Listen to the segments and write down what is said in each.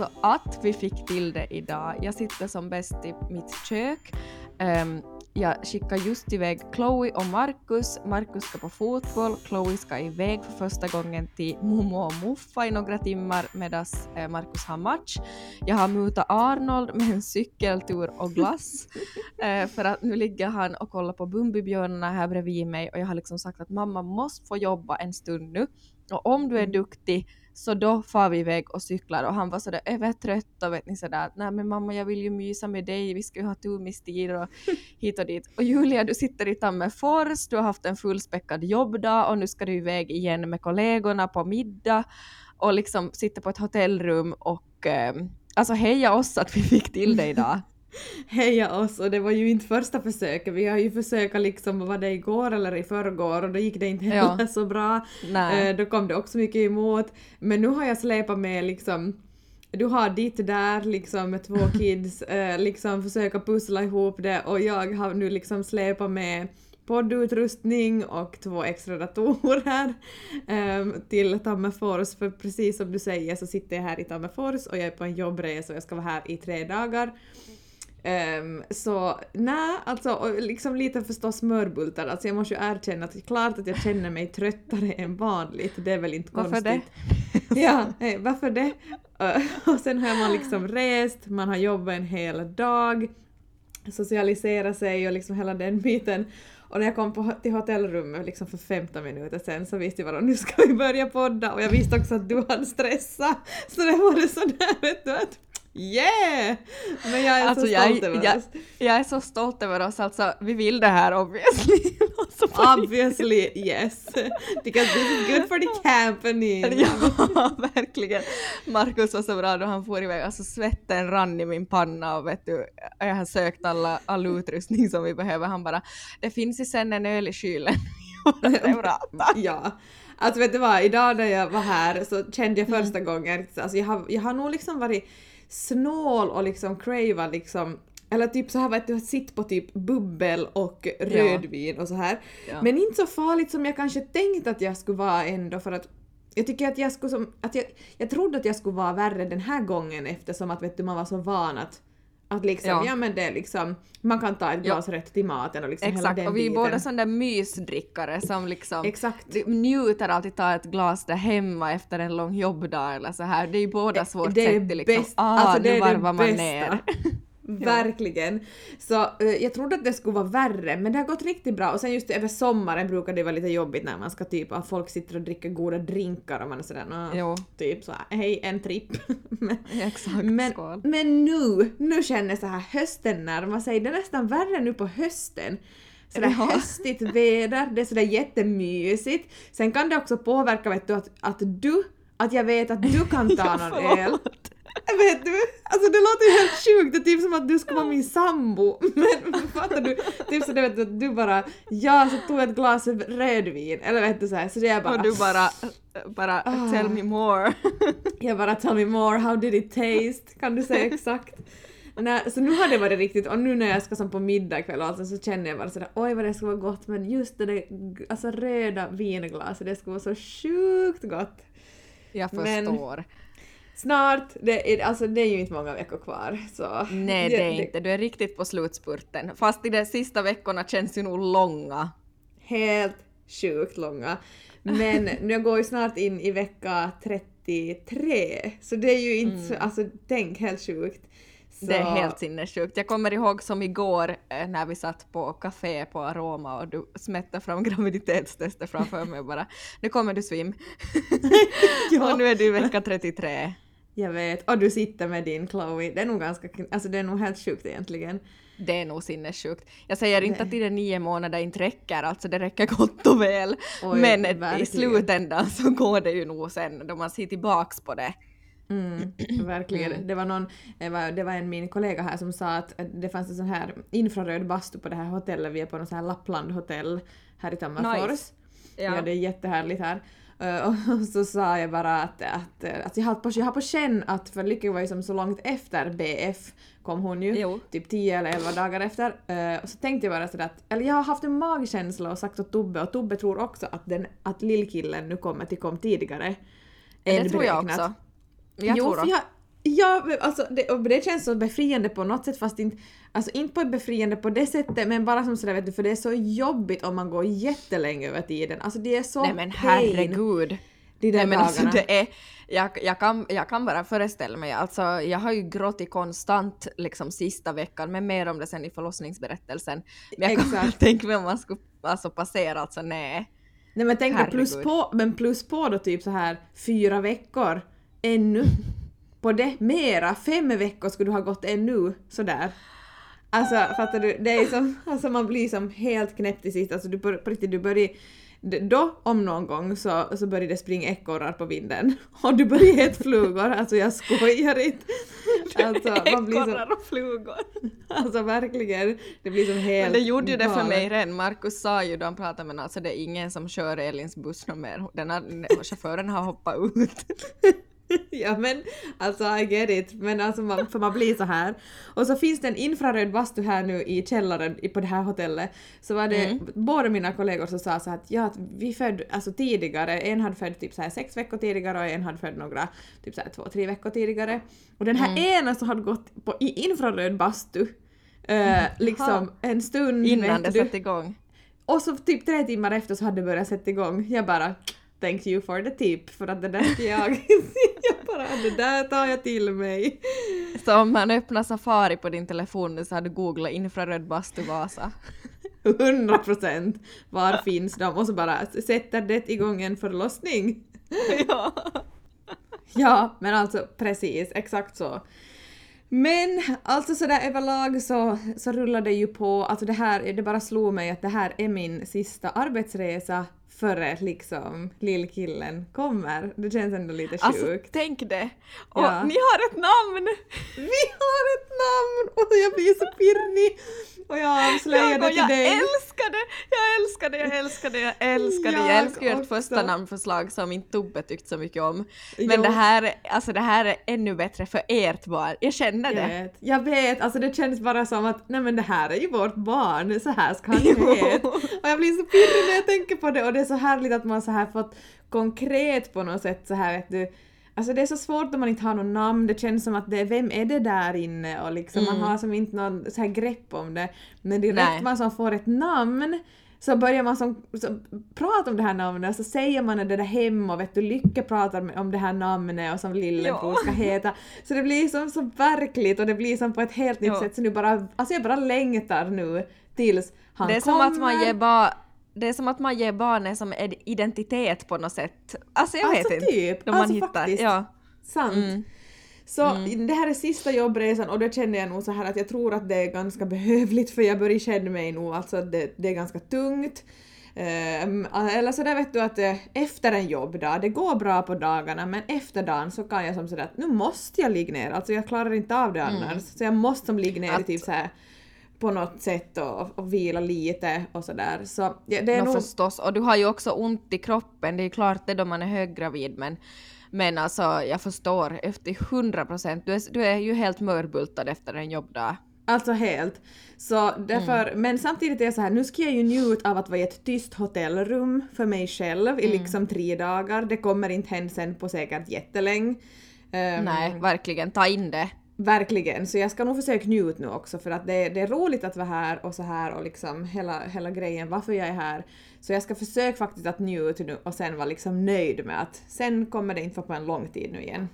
alltså att vi fick till det idag. Jag sitter som bäst i mitt kök. Um, jag skickar just iväg Chloe och Marcus. Marcus ska på fotboll, Chloe ska iväg för första gången till Momo och Muffa i några timmar medan eh, Marcus har match. Jag har mutat Arnold med en cykeltur och glass eh, för att nu ligger han och kollar på Bumbibjörnarna här bredvid mig och jag har liksom sagt att mamma måste få jobba en stund nu och om du är mm. duktig så då far vi iväg och cyklar och han var sådär övertrött och vet ni sådär nej men mamma jag vill ju mysa med dig, vi ska ju ha tummistid och hit och dit. Och Julia du sitter i Tammerfors, du har haft en fullspäckad jobbdag och nu ska du iväg igen med kollegorna på middag och liksom sitter på ett hotellrum och eh, alltså heja oss att vi fick till det idag. heja oss och det var ju inte första försöket, vi har ju försökt liksom, var det igår eller i förrgår och då gick det inte heller ja. så bra. Nej. Eh, då kom det också mycket emot. Men nu har jag släpat med liksom du har ditt där liksom med två kids, eh, liksom försöka pussla ihop det och jag har nu liksom släpat med poddutrustning och två extra datorer um, till Tammerfors för precis som du säger så sitter jag här i Tammerfors och jag är på en jobbresa och jag ska vara här i tre dagar. Um, så nej, alltså liksom lite förstås smörbultar. Alltså jag måste ju erkänna att det är klart att jag känner mig tröttare än vanligt. Det är väl inte varför konstigt. Varför det? ja, hey, varför det? Uh, och sen har man liksom rest, man har jobbat en hel dag, socialisera sig och liksom hela den biten. Och när jag kom på, till hotellrummet liksom för 15 minuter sen så visste jag bara nu ska vi börja podda och jag visste också att du hade stressat. Så det var det sådär vet du att Yeah! Men jag är alltså, så stolt över jag, oss. Jag är så stolt över oss, alltså vi vill det här obviously. obviously yes. Because this is good for the company. ja, verkligen. Markus var så bra då han får iväg, alltså svetten rann i min panna och vet du, jag har sökt alla, all utrustning som vi behöver. Han bara, det finns ju sen en öl i kylen. ja. Alltså vet du vad, idag när jag var här så kände jag första mm. gången, alltså jag har, jag har nog liksom varit snål och liksom crava liksom eller typ så här du, sitt på typ bubbel och rödvin ja. och så här. Ja. Men inte så farligt som jag kanske tänkt att jag skulle vara ändå för att jag tycker att jag skulle som, att jag, jag trodde att jag skulle vara värre den här gången eftersom att vet du, man var så van att att liksom, ja. ja men det är liksom, man kan ta ett glas ja. rätt till maten och liksom Exakt, hela den och vi är båda sådana där mysdrickare som liksom Exakt. njuter alltid ta ett glas där hemma efter en lång jobbdag eller så här. Det är ju båda vårt det sätt till liksom, bäst, ah, alltså nu varvar man ner. Verkligen. Så uh, jag trodde att det skulle vara värre men det har gått riktigt bra och sen just över sommaren brukar det vara lite jobbigt när man ska typ att folk sitter och dricker goda drinkar och man är sådär nå, typ så hej en tripp. men, Exakt, men, men nu, nu känner jag så här hösten närmar sig, det är nästan värre nu på hösten sådär ja. höstigt väder, det är sådär jättemysigt. Sen kan det också påverka vet du att, att du, att jag vet att du kan ta någon öl. Vet du? Alltså det låter ju helt sjukt, det är typ som att du ska vara min sambo. Men fattar du? Typ så vet du att du bara ja så tog ett glas rödvin eller vet du såhär så det är bara Och du bara bara oh. tell me more. jag bara tell me more, how did it taste? Kan du säga exakt? Nej, så nu har det varit riktigt och nu när jag ska som på middag kväll alltså, så känner jag bara sådär oj vad det ska vara gott men just det där alltså röda vinglaset det ska vara så sjukt gott. Jag förstår. Men, Snart, det är, alltså det är ju inte många veckor kvar. Så. Nej det är inte, du är riktigt på slutspurten. Fast de sista veckorna känns ju nog långa. Helt sjukt långa. Men nu går ju snart in i vecka 33, så det är ju inte, mm. alltså tänk helt sjukt. Så... Det är helt sinnessjukt. Jag kommer ihåg som igår eh, när vi satt på café på Aroma och du smättade fram graviditetstestet framför mig och bara nu kommer du svim. ja. och nu är du i vecka 33. Jag vet. Och du sitter med din Chloe. Det är nog ganska, alltså det är nog helt sjukt egentligen. Det är nog sinnessjukt. Jag säger inte att de nio månader inte räcker, alltså det räcker gott och väl. Oj, men verkligen. i slutändan så går det ju nog sen då man ser tillbaks på det. Mm, verkligen. Mm. Det, var någon, det, var, det var en min kollega här som sa att det fanns en sån här infraröd bastu på det här hotellet, vi är på något sån här Lappland hotell här i Tammerfors. Nice. Ja. ja, det är jättehärligt här. Uh, och så sa jag bara att, att, att jag, har på, jag har på känn att, för Lykke var ju som så långt efter BF kom hon ju, jo. typ 10 eller 11 dagar efter. Uh, och så tänkte jag bara sådär att, eller jag har haft en magkänsla och sagt åt Tobbe och Tobbe tror också att, den, att lillkillen nu kommer till kom tidigare. Det tror jag också. Jag jo, tror jag, Ja, alltså det, och det känns så befriande på något sätt fast inte, alltså inte på befriande på det sättet men bara som sådär vet du för det är så jobbigt om man går jättelänge över tiden. Alltså det är så Nej men herregud. De där Nej, men alltså, dagarna. det är, jag, jag, kan, jag kan bara föreställa mig, alltså jag har ju gråtit konstant liksom sista veckan, men mer om det sen i förlossningsberättelsen. Men jag kan Exakt. tänka mig om man skulle alltså, passera, alltså nej. Nej men tänk plus på, men plus på då typ så här fyra veckor ännu. På det mera, fem veckor skulle du ha gått ännu sådär. Alltså fattar du? Det är som, alltså man blir som helt knäppt i sist. Alltså du på riktigt, du börjar då om någon gång så, så börjar det springa ekorrar på vinden. Och du börjar heta flugor, alltså jag skojar inte. Alltså man blir Ekorrar och flugor. alltså verkligen, det blir som helt Men det gjorde ju det för mig redan. Markus sa ju då han pratade med alltså det är ingen som kör Elins buss någon mer. Den har, chauffören har hoppat ut. Ja men alltså I get it, men alltså man, för man blir så här. Och så finns det en infraröd bastu här nu i källaren på det här hotellet. Så var det Mm. båda mina kollegor som sa så att ja, att vi född alltså tidigare, en hade född typ så här sex veckor tidigare och en hade född några typ så här två, tre veckor tidigare. Och den här Mm. ena som hade gått på, i infraröd bastu eh, liksom en stund Innan det satte igång. Och så typ tre timmar efter så hade det börjat sätta igång. Jag bara Thank you for the tip för att det där ska jag... jag bara det där tar jag till mig. Så om man öppnar Safari på din telefon nu så har du googlat infraröd bastu Vasa. 100 procent. Var finns de? Och så bara sätter det igång en förlossning. ja. Ja, men alltså precis, exakt så. Men alltså sådär överlag så, så rullar det ju på, alltså det här, det bara slog mig att det här är min sista arbetsresa före liksom lillkillen kommer. Det känns ändå lite sjukt. Alltså tänk det! Och Ja. ni har ett namn! Vi har ett namn! Och jag blir så pirrig! Och jag avslöjar Jag, det till jag dig. Älskar det! Jag älskar det, jag älskar det, jag älskar det! Jag Jag älskar ju ert första namnförslag som inte Tobbe tyckt så mycket om. Men Jo. det här, alltså det här är ännu bättre för ert barn. Jag känner Jag det. vet, jag vet, alltså det känns bara som att nej men det här är ju vårt barn, så här ska han heta. Och jag blir så pirrig när jag tänker på det och det är så härligt att man så här fått konkret på något sätt så här vet du Alltså det är så svårt om man inte har något namn, det känns som att det är vem är det där inne och liksom man Mm. har som inte någon så här grepp om det. Men direkt Nej. man som får ett namn så börjar man som, så, prata om det här namnet och så säger man det där hemma och vet du Lycke pratar om det här namnet och som lillebror ska heta. Så det blir som så verkligt och det blir som på ett helt nytt Ja. sätt så nu bara, alltså jag bara längtar nu tills han Det är kommer. som att man ger ba- det är som att man ger barnet som en identitet på något sätt. Alltså jag Alltså vet inte. typ, När man alltså hittar. faktiskt. Ja. Sant. Mm. Så det här är sista jobbresan och då kände jag nog så här att jag tror att det är ganska behövligt för jag börjar känna mig nog alltså att det, det är ganska tungt. Ehm, eller så där vet du att eh, efter en jobbdag, det går bra på dagarna men efter dagen så kan jag som sådär att nu måste jag ligga ner, alltså jag klarar inte av det annars. Så jag måste som ligga ner i Mm. Att- typ så här på något sätt och, och vila lite och sådär. Så ja, det är No, nog... förstås. Och du har ju också ont i kroppen. Det är ju klart det då man är höggravid men men alltså jag förstår efter 100 procent. Du är, du är ju helt mörbultad efter en jobbdag. Alltså helt. Så därför, Mm. men samtidigt är jag så här, nu ska jag ju njuta av att vara i ett tyst hotellrum för mig själv i Mm. liksom tre dagar. Det kommer inte hända sen på säkert jättelänge. Ehm, Nej, verkligen ta in det. Verkligen, så jag ska nog försöka njuta nu också för att det, det är roligt att vara här och så här och liksom hela, hela grejen varför jag är här. Så jag ska försöka faktiskt att njuta nu och sen vara liksom nöjd med att sen kommer det inte vara på en lång tid nu igen.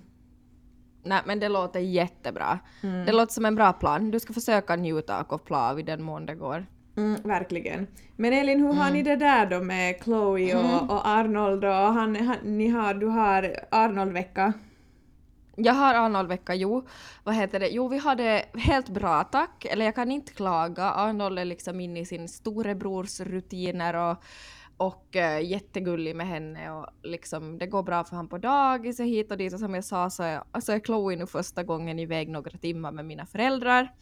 Nej men det låter jättebra. Mm. Det låter som en bra plan. Du ska försöka njuta och koppla av i den mån det går. Mm, verkligen. Men Elin, hur har ni det där då med Chloe och, och Arnold och han, han, ni har, du har Arnold-vecka? Jag har Arnold-vecka, jo. Vad heter det? Jo, vi hade helt bra tack. Eller jag kan inte klaga. Arnold är liksom inne i sin storebrors rutiner och, och uh, jättegullig med henne och liksom det går bra för han på dagis och hit och dit och som jag sa så är, så är Chloe nu första gången iväg några timmar med mina föräldrar.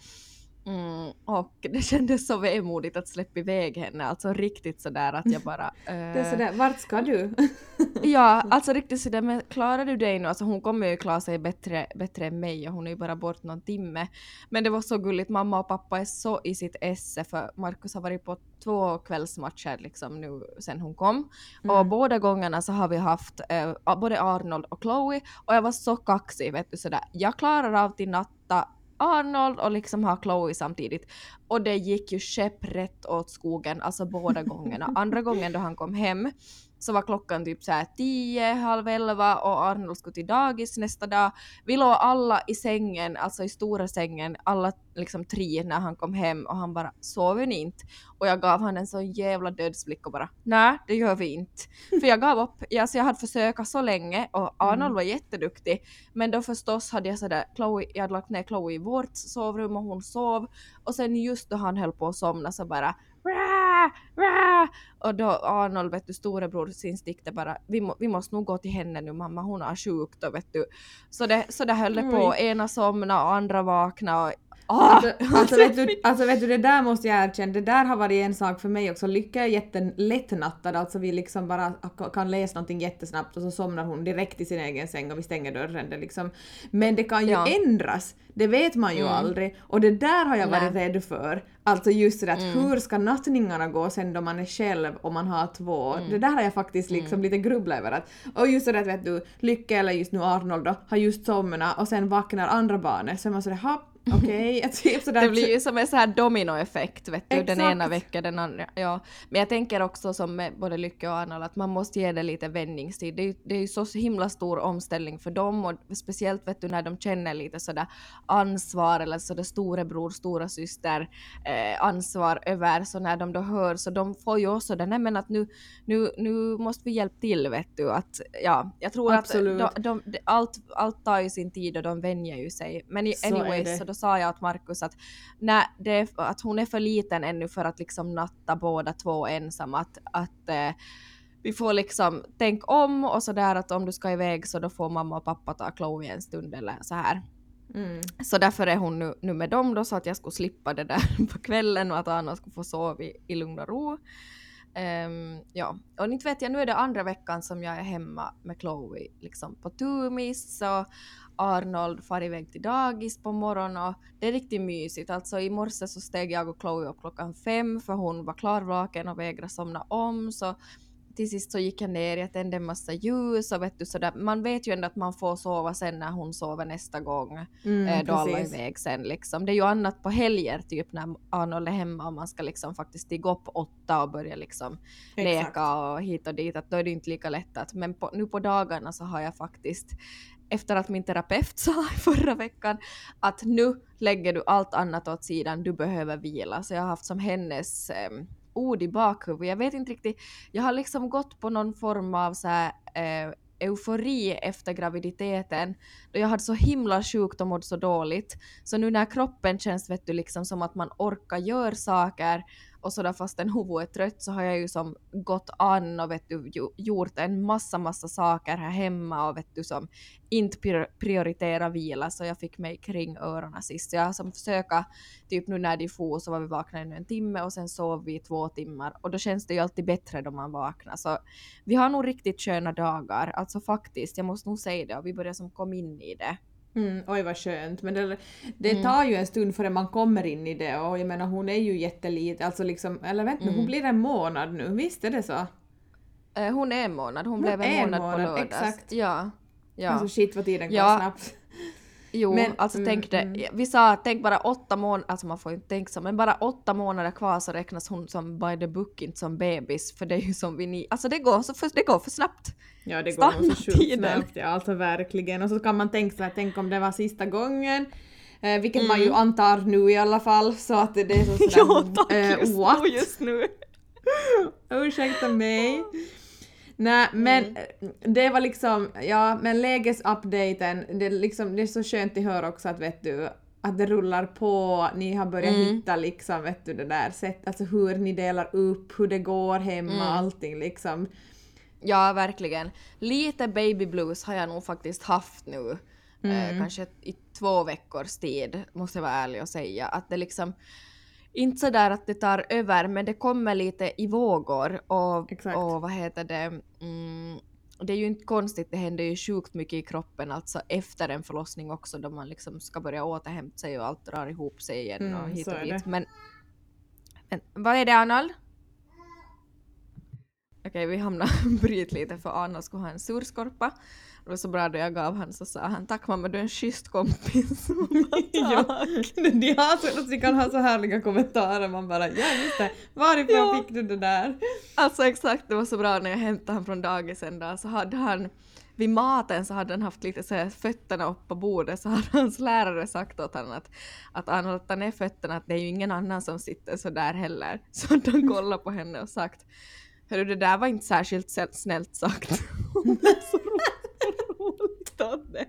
Mm, och det kändes så vemodigt att släppa iväg henne, alltså riktigt sådär att jag bara... Uh... Det är sådär, vart ska du? ja, alltså riktigt sådär, men klarar du dig nu? Alltså hon kommer ju klara sig bättre, bättre än mig och hon är ju bara bort någon timme. Men det var så gulligt, mamma och pappa är så i sitt esse för Markus har varit på två kvällsmatcher liksom nu sen hon kom. Mm. Och båda gångerna så har vi haft uh, både Arnold och Chloe och jag var så kaxig vet du sådär, jag klarar av till natta Arnold och liksom ha Chloe samtidigt. Och det gick ju käpprätt åt skogen, alltså båda gångerna. Andra gången då han kom hem så var klockan typ såhär tio, halv elva och Arnold skulle till dagis nästa dag. Vi låg alla i sängen, alltså i stora sängen, alla liksom tre när han kom hem och han bara “sover ni inte?” och jag gav honom en sån jävla dödsblick och bara “nej, det gör vi inte”. För jag gav upp, alltså jag hade försökt så länge och Arnold mm. var jätteduktig men då förstås hade jag sådär, Chloe, jag hade lagt ner Chloe i vårt sovrum och hon sov och sen just då han höll på att somna så bara och då Arnold, vet du, storebrors instinkter bara, vi, må, vi måste nog gå till henne nu mamma, hon har sjukt och vet du. Så det, så det höll det på, ena somna och andra vakna och Ah, alltså, alltså, vet du, alltså vet du, det där måste jag erkänna, det där har varit en sak för mig också. Lycka är jättelättnattad, alltså vi liksom bara kan läsa någonting jättesnabbt och så somnar hon direkt i sin egen säng och vi stänger dörren. Det liksom. Men det kan ju ja. ändras, det vet man ju mm. aldrig. Och det där har jag varit Nej. rädd för. Alltså just det att mm. hur ska nattningarna gå sen då man är själv och man har två? Mm. Det där har jag faktiskt liksom mm. lite grubblat över. Att, och just det att vet du, Lycka eller just nu Arnold då, har just somnat och sen vaknar andra barnet så är man sådär Okej, okay, typ sådär. Det blir ju som en sån här dominoeffekt, vet du, Exakt. den ena veckan, den andra. Ja. Men jag tänker också som med både Lycke och Arnold att man måste ge det lite vändningstid. Det är, det är ju så himla stor omställning för dem och speciellt vet du när de känner lite sådär ansvar eller sådär storebror, stora syster eh, ansvar över så när de då hör så de får ju också det, nej men att nu, nu, nu måste vi hjälpa till vet du att ja, jag tror Absolut. att de, de, de, allt, allt tar ju sin tid och de vänjer ju sig. Men anyways så, så sa jag åt Markus att, nej, det, att hon är för liten ännu för att liksom natta båda två ensam. Att, att eh, vi får liksom tänka om och sådär att om du ska iväg så då får mamma och pappa ta Chloe en stund eller så här. Mm. Så därför är hon nu, nu med dem då så att jag skulle slippa det där på kvällen och att Anna skulle få sova i, i lugn och ro. Um, ja, och inte vet jag, nu är det andra veckan som jag är hemma med Chloe liksom på Tumis och Arnold far iväg till dagis på morgonen och det är riktigt mysigt. Alltså i morse så steg jag och Chloe upp klockan fem för hon var klarvaken och vägrade somna om så till sist så gick jag ner, jag tände en massa ljus och vet du sådär, man vet ju ändå att man får sova sen när hon sover nästa gång, mm, eh, då alla är iväg sen liksom. Det är ju annat på helger typ när Arnold är hemma och man ska liksom faktiskt stiga upp åtta och börja liksom Exakt. leka och hit och dit, att då är det inte lika lätt att, men på, nu på dagarna så har jag faktiskt efter att min terapeut sa förra veckan att nu lägger du allt annat åt sidan, du behöver vila. Så jag har haft som hennes eh, ord i bakhuvudet. Jag vet inte riktigt, jag har liksom gått på någon form av så här, eh, eufori efter graviditeten då jag hade så himla sjukt och mådde så dåligt. Så nu när kroppen känns vet du liksom som att man orkar göra saker och sådär fastän huvudet är trött så har jag ju som gått an och vet du gjort en massa massa saker här hemma och vet du som inte prioritera vila. Så jag fick mig kring öronen sist. Så jag har som försöka typ nu när de for så var vi vakna ännu en timme och sen sov vi två timmar. Och då känns det ju alltid bättre då man vaknar. Så vi har nog riktigt sköna dagar. Alltså faktiskt jag måste nog säga det. Och vi börjar som komma in i det. Mm, oj vad skönt. Men det, det mm. tar ju en stund före man kommer in i det och jag menar hon är ju jätteliten, alltså liksom, eller vänta mm. hon blir en månad nu, visst är det så? Uh, hon är en månad, hon, hon blev en månad, månad på lördags. Exakt. Ja. ja. Alltså shit vad tiden går ja. snabbt. Jo, men, alltså mm, tänk det. Mm. Vi sa tänk bara åtta månader, alltså man får ju inte tänka så, men bara åtta månader kvar så räknas hon som by the book, inte som bebis. För det är ju som vi ni, alltså det går, så för, det går för snabbt. Ja det går nog så sjukt snabbt, ja alltså verkligen. Och så kan man tänka så här, tänk om det var sista gången. Eh, vilket mm. man ju mm. antar nu i alla fall, så att det är så sådär... ja tack, just, what? Just nu. Ursäkta mig. Nej men mm. det var liksom, ja men lägesupdaten, det, liksom, det är så skönt att höra också att vet du att det rullar på, ni har börjat mm. hitta liksom vet du det där sättet, alltså hur ni delar upp, hur det går hemma, mm. allting liksom. Ja verkligen. Lite baby blues har jag nog faktiskt haft nu eh, mm. kanske i två veckors tid, måste jag vara ärlig och säga. Att det liksom, inte så där att det tar över, men det kommer lite i vågor och, och vad heter det, mm, det är ju inte konstigt, det händer ju sjukt mycket i kroppen alltså efter en förlossning också då man liksom ska börja återhämta sig och allt drar ihop sig igen mm, och hit och dit. Men, men vad är det Arnold? Okej, okay, vi hamnar bryt lite för Arnold skulle ha en surskorpa. Det var så bra då jag gav han så sa han tack mamma du är en schysst kompis. ja, de, har så, de kan ha så härliga kommentarer man bara ja just det, varifrån ja. fick du det där? Alltså exakt det var så bra när jag hämtade honom från dagisen då så hade han vid maten så hade han haft lite så här, fötterna upp på bordet så hade hans lärare sagt åt honom att, att han håller ner fötterna att det är ju ingen annan som sitter så där heller. Så hade han kollat på henne och sagt Hörru det där var inte särskilt snällt sagt. Det.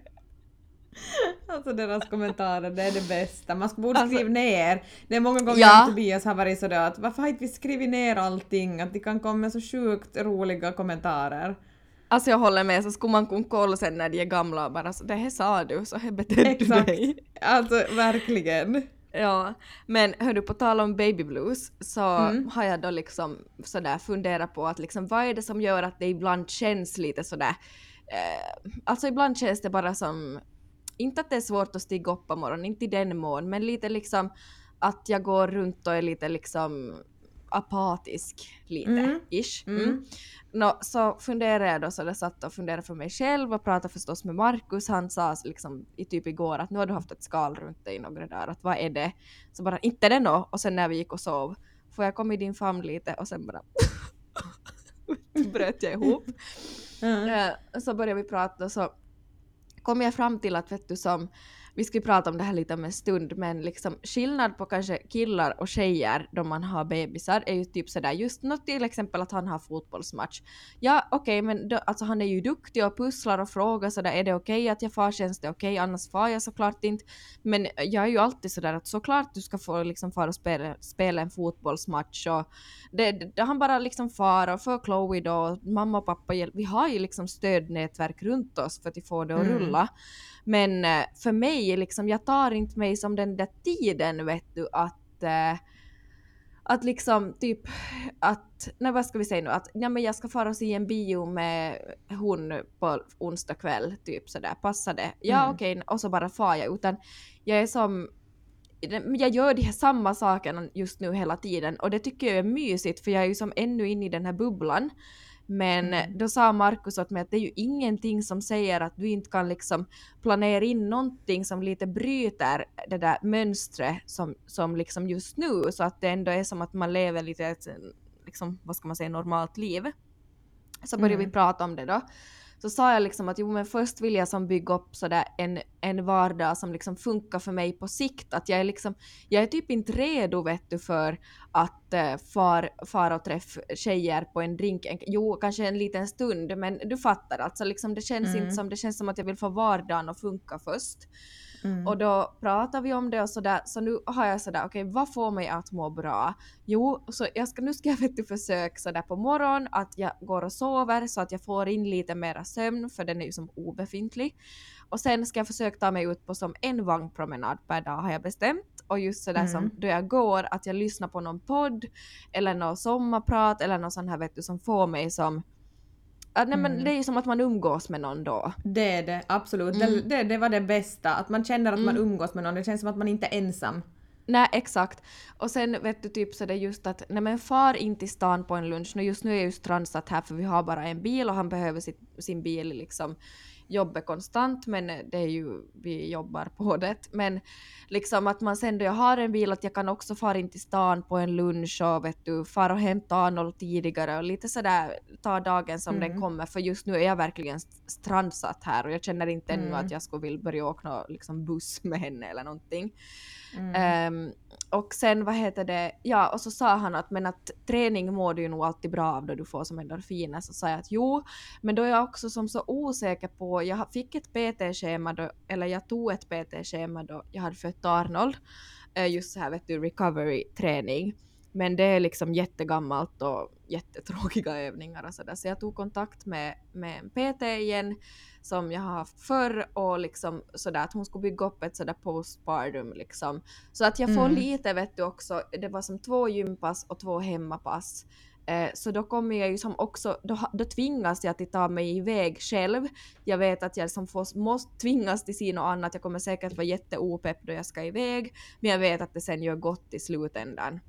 Alltså deras kommentarer, det är det bästa. Man borde alltså, skriva ner. Det är många gånger ja. Tobias har varit sådär att varför har inte vi skrivit ner allting? Att de kan komma så sjukt roliga kommentarer. Alltså jag håller med, så skulle man kunna kolla sen när de är gamla och bara så det här sa du, så här betedde du dig. Alltså verkligen. Ja, men hördu på tal om baby blues så mm. har jag då liksom sådär funderat på att liksom vad är det som gör att det ibland känns lite sådär eh, alltså ibland känns det bara som, inte att det är svårt att stiga upp på morgonen, inte i den mån, men lite liksom att jag går runt och är lite liksom apatisk lite, mm. ish. Mm. Mm. No, så funderade jag då, så jag satt och funderade för mig själv och pratade förstås med Markus. Han sa liksom i typ igår att nu har du haft ett skal runt dig i några dagar, att vad är det? Så bara inte det nå. Och sen när vi gick och sov, får jag komma i din famn lite och sen bara bröt jag ihop. Mm. Så började vi prata så kom jag fram till att vet du som vi ska prata om det här lite om en stund, men liksom skillnad på kanske killar och tjejer då man har bebisar är ju typ sådär just något till exempel att han har fotbollsmatch. Ja okej okay, men då, alltså han är ju duktig och pusslar och frågar sådär är det okej okay att jag far känns det okej okay? annars far jag såklart inte. Men jag är ju alltid sådär att såklart du ska få liksom fara och spela, spela en fotbollsmatch och det, det, han bara liksom far och för Chloe då, mamma och pappa vi har ju liksom stödnätverk runt oss för att få det att mm. Men eh, för mig, liksom, jag tar inte mig som den där tiden vet du att eh, att liksom typ att, nej vad ska vi säga nu, att ja, men jag ska fara och se en bio med hon på onsdag kväll, typ sådär, passar det? Ja mm. okej, okay, och så bara far jag, utan jag är som jag gör de här samma sakerna just nu hela tiden och det tycker jag är mysigt för jag är ju som ännu inne i den här bubblan. Men mm. då sa Markus åt mig att det är ju ingenting som säger att du inte kan liksom planera in någonting som lite bryter det där mönstret som, som liksom just nu så att det ändå är som att man lever lite ett, liksom, vad ska man säga, normalt liv. Så började mm. vi prata om det då så sa jag liksom att jo men först vill jag som bygga upp sådär en, en vardag som liksom funkar för mig på sikt. Att jag är liksom, jag är typ inte redo vet du för att uh, far, fara och träffa tjejer på en drink. Jo, kanske en liten stund men du fattar alltså liksom det känns mm. inte som, det känns som att jag vill få vardagen att funka först. Mm. Och då pratar vi om det och sådär, så nu har jag sådär, okej okay, vad får mig att må bra? Jo, så jag ska, nu ska jag vet du försöka sådär på morgonen att jag går och sover så att jag får in lite mera sömn för den är ju som obefintlig. Och sen ska jag försöka ta mig ut på som en vagnpromenad per dag har jag bestämt. Och just sådär mm. som då jag går, att jag lyssnar på någon podd eller någon sommarprat eller någon sån här vet du som får mig som Nej, men mm. Det är ju som att man umgås med någon då. Det är det, absolut. Mm. Det, det, det, var det bästa, att man känner att man mm. umgås med någon, det känns som att man inte är ensam. Nej exakt. Och sen vet du typ så det just att nej men far in till stan på en lunch. Nu just nu är jag ju strandsatt här för vi har bara en bil och han behöver sitt, sin bil liksom jobbet konstant men det är ju, vi jobbar på det. Men liksom att man sen då jag har en bil att jag kan också fara in till stan på en lunch och vet du, fara och hämta Arnold tidigare och lite sådär ta dagen som mm. den kommer för just nu är jag verkligen strandsatt här och jag känner inte ännu mm. att jag skulle vilja börja åka liksom buss med henne eller någonting. Mm. Um, och sen vad heter det, ja och så sa han att men att träning mår du ju nog alltid bra av då du får som endorfiner. Så sa jag att jo, men då är jag också som så osäker på, jag fick ett PT-schema då, eller jag tog ett PT-schema då jag hade fött Arnold, eh, just så här vet du recovery-träning. Men det är liksom jättegammalt och jättetråkiga övningar och sådär. Så jag tog kontakt med, med en PT igen som jag har haft förr och liksom sådär att hon skulle bygga upp ett sådär postpartum liksom. Så att jag får mm. lite vet du också, det var som två gympass och två hemmapass. Eh, så då kommer jag ju som också, då, då tvingas jag att ta mig iväg själv. Jag vet att jag som får, måste tvingas till si något annat, jag kommer säkert vara jätteopepp då jag ska iväg, men jag vet att det sen gör gott i slutändan.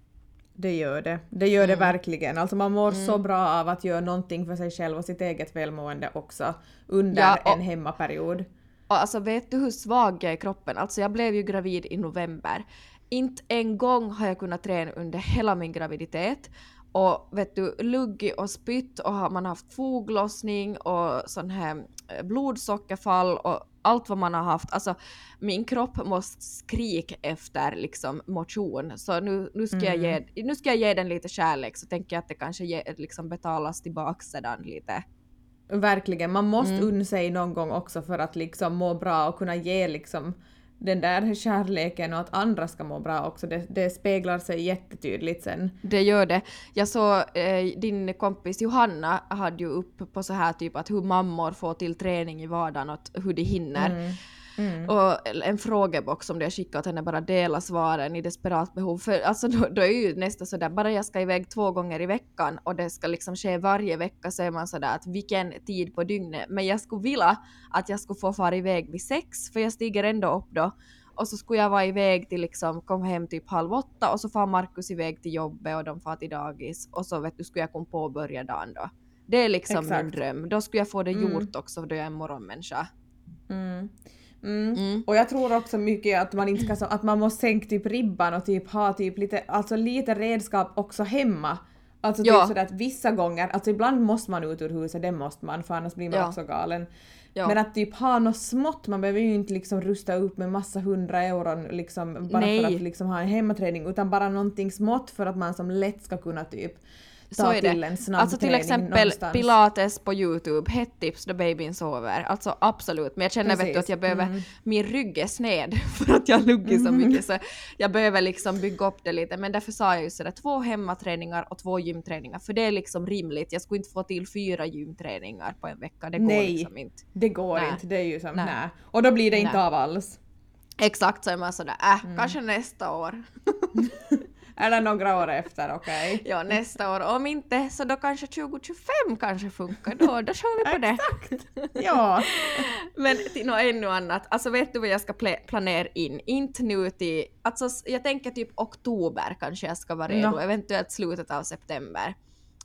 Det gör det. Det gör mm. det verkligen. Alltså man mår mm. så bra av att göra någonting för sig själv och sitt eget välmående också under ja, och, en hemmaperiod. Och alltså vet du hur svag jag är i kroppen? Alltså jag blev ju gravid i november. Inte en gång har jag kunnat träna under hela min graviditet och vet du, luggig och spytt och har man haft foglossning och sån här eh, blodsockerfall och allt vad man har haft. Alltså min kropp måste skrika efter liksom motion. Så nu, nu, ska, mm. jag ge, mm. nu ska jag ge den lite kärlek så tänker jag att det kanske ge, liksom betalas tillbaka sedan lite. Verkligen, man måste mm. unna sig någon gång också för att liksom må bra och kunna ge liksom den där kärleken och att andra ska må bra också, det, det speglar sig jättetydligt sen. Det gör det. Jag såg eh, din kompis Johanna hade ju upp på så här typ att hur mammor får till träning i vardagen och hur de hinner. Mm. Mm. Och en frågebox som jag skickat åt henne, bara dela svaren i desperat behov. För alltså då, då är ju nästan sådär, bara jag ska iväg två gånger i veckan och det ska liksom ske varje vecka så är man sådär att vilken tid på dygnet. Men jag skulle vilja att jag skulle få fara iväg vid sex, för jag stiger ändå upp då. Och så skulle jag vara iväg till liksom, kom hem typ halv åtta och så far Markus iväg till jobbet och de far till dagis och så vet du, skulle jag kunna påbörja dagen då. Det är liksom Exakt. min dröm. Då skulle jag få det mm. gjort också då jag är en morgonmänniska. Mm. Mm. Mm. Och jag tror också mycket att man inte ska att man måste sänka typ ribban och typ ha typ lite, alltså lite redskap också hemma. Alltså typ ja. sådär att vissa gånger, alltså ibland måste man ut ur huset, det måste man för annars blir man ja. också galen. Ja. Men att typ ha något smått, man behöver ju inte liksom rusta upp med massa hundra euro liksom bara Nej. för att liksom ha en hemmaträning utan bara någonting smått för att man som lätt ska kunna typ så är till en snabb Alltså till exempel någonstans. pilates på Youtube, hett tips då babyn sover. Alltså absolut, men jag känner vet du, att jag behöver, mm. min rygg är sned för att jag lugger så mycket så jag behöver liksom bygga upp det lite. Men därför sa jag ju sådär två hemmaträningar och två gymträningar för det är liksom rimligt. Jag skulle inte få till fyra gymträningar på en vecka, det går nej, liksom inte. det går nej. inte. Det är ju som nej. nej. Och då blir det inte nej. av alls. Exakt så är man sådär, äh, mm. kanske nästa år. Eller några år efter, okej? Okay. Ja, nästa år. Om inte så då kanske 2025 kanske funkar. Då, då kör vi på det. Exakt! Ja. Men till något ännu annat. Alltså vet du vad jag ska planera in? Inte nu till... Alltså jag tänker typ oktober kanske jag ska vara redo. No. Eventuellt slutet av september.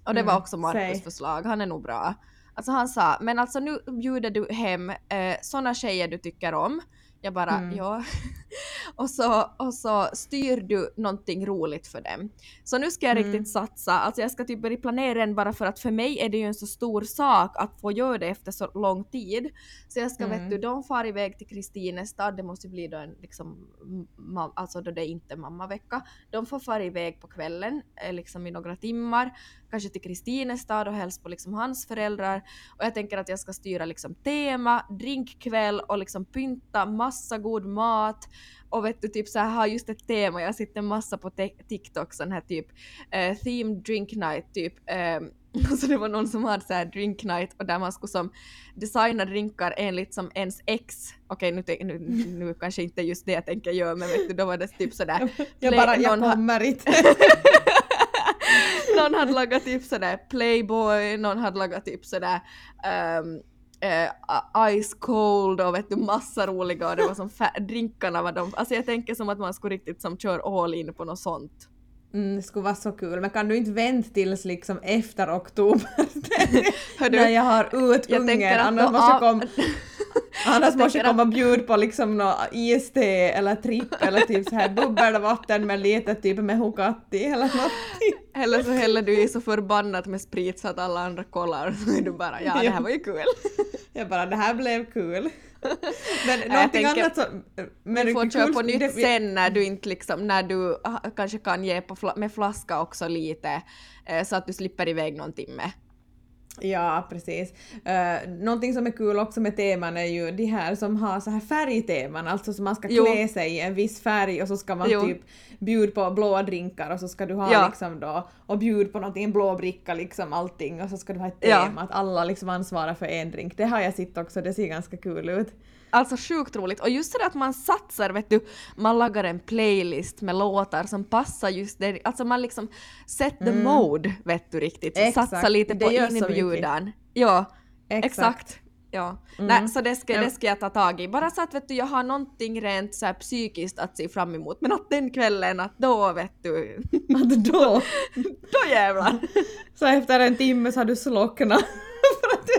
Och det var mm, också Markus förslag. Han är nog bra. Alltså han sa, men alltså nu bjuder du hem eh, såna tjejer du tycker om jag bara, mm. ja. och, så, och så styr du någonting roligt för dem. Så nu ska jag mm. riktigt satsa, alltså jag ska typ börja planera den bara för att för mig är det ju en så stor sak att få göra det efter så lång tid. Så jag ska, mm. vet du, de far iväg till Kristinestad, det måste bli då en liksom, alltså då det är inte mammavecka. De får fara iväg på kvällen, eh, liksom i några timmar kanske till Kristinestad och hälsa på liksom hans föräldrar. Och jag tänker att jag ska styra liksom tema, drinkkväll och liksom pynta massa god mat och vet du typ så här har just ett tema, jag sitter massa på TikTok sån här typ uh, theme drink night typ um, Alltså det var någon som hade så här drink night och där man skulle som designa drinkar enligt som ens ex. Okej nu, nu, nu kanske inte just det jag tänker göra men vet du då var det typ sådär. jag bara, jag kommer inte. någon hade lagat typ sådär Playboy, någon hade lagat typ sådär um, uh, Ice Cold och vet du massa roliga och det var som drinkarna var de, alltså jag tänker som att man skulle riktigt som kör all in på något sånt. Mm, det skulle vara så kul, men kan du inte vänta tills liksom efter oktober? när jag har ut ungen, annars måste jag komma Annars måste jag komma och bjuda på liksom något IST eller tripp eller typ så här bubbelvatten med lite typ med Hukatti eller någonting. Eller så häller du i så förbannat med sprit så att alla andra kollar och så är du bara ja det här var ju kul. jag bara det här blev kul. Men någonting tänker, annat så... Men du får köra på nytt det, sen när du inte liksom, när du kanske kan ge på, med flaska också lite eh, så att du slipper iväg någon timme. Ja, precis. Uh, någonting som är kul också med teman är ju de här som har så här färgteman, alltså som man ska jo. klä sig i en viss färg och så ska man jo. typ bjuda på blåa drinkar och så ska du ha ja. liksom då och bjuda på någonting, en blå bricka liksom allting och så ska du ha ett tema ja. att alla liksom ansvarar för en drink. Det har jag sett också, det ser ganska kul ut. Alltså sjukt roligt. Och just det att man satsar, vet du, man lagar en playlist med låtar som passar just det. Alltså man liksom set the mm. mode, vet du riktigt. Exakt. Satsar lite på inbjudan. Ja, exakt. exakt. Ja. Mm. Nej, så det ska, det ska jag ta tag i. Bara så att vet du, jag har någonting rent så här psykiskt att se fram emot. Men att den kvällen, att då vet du... Att då? då jävlar! Så efter en timme så har du slocknat.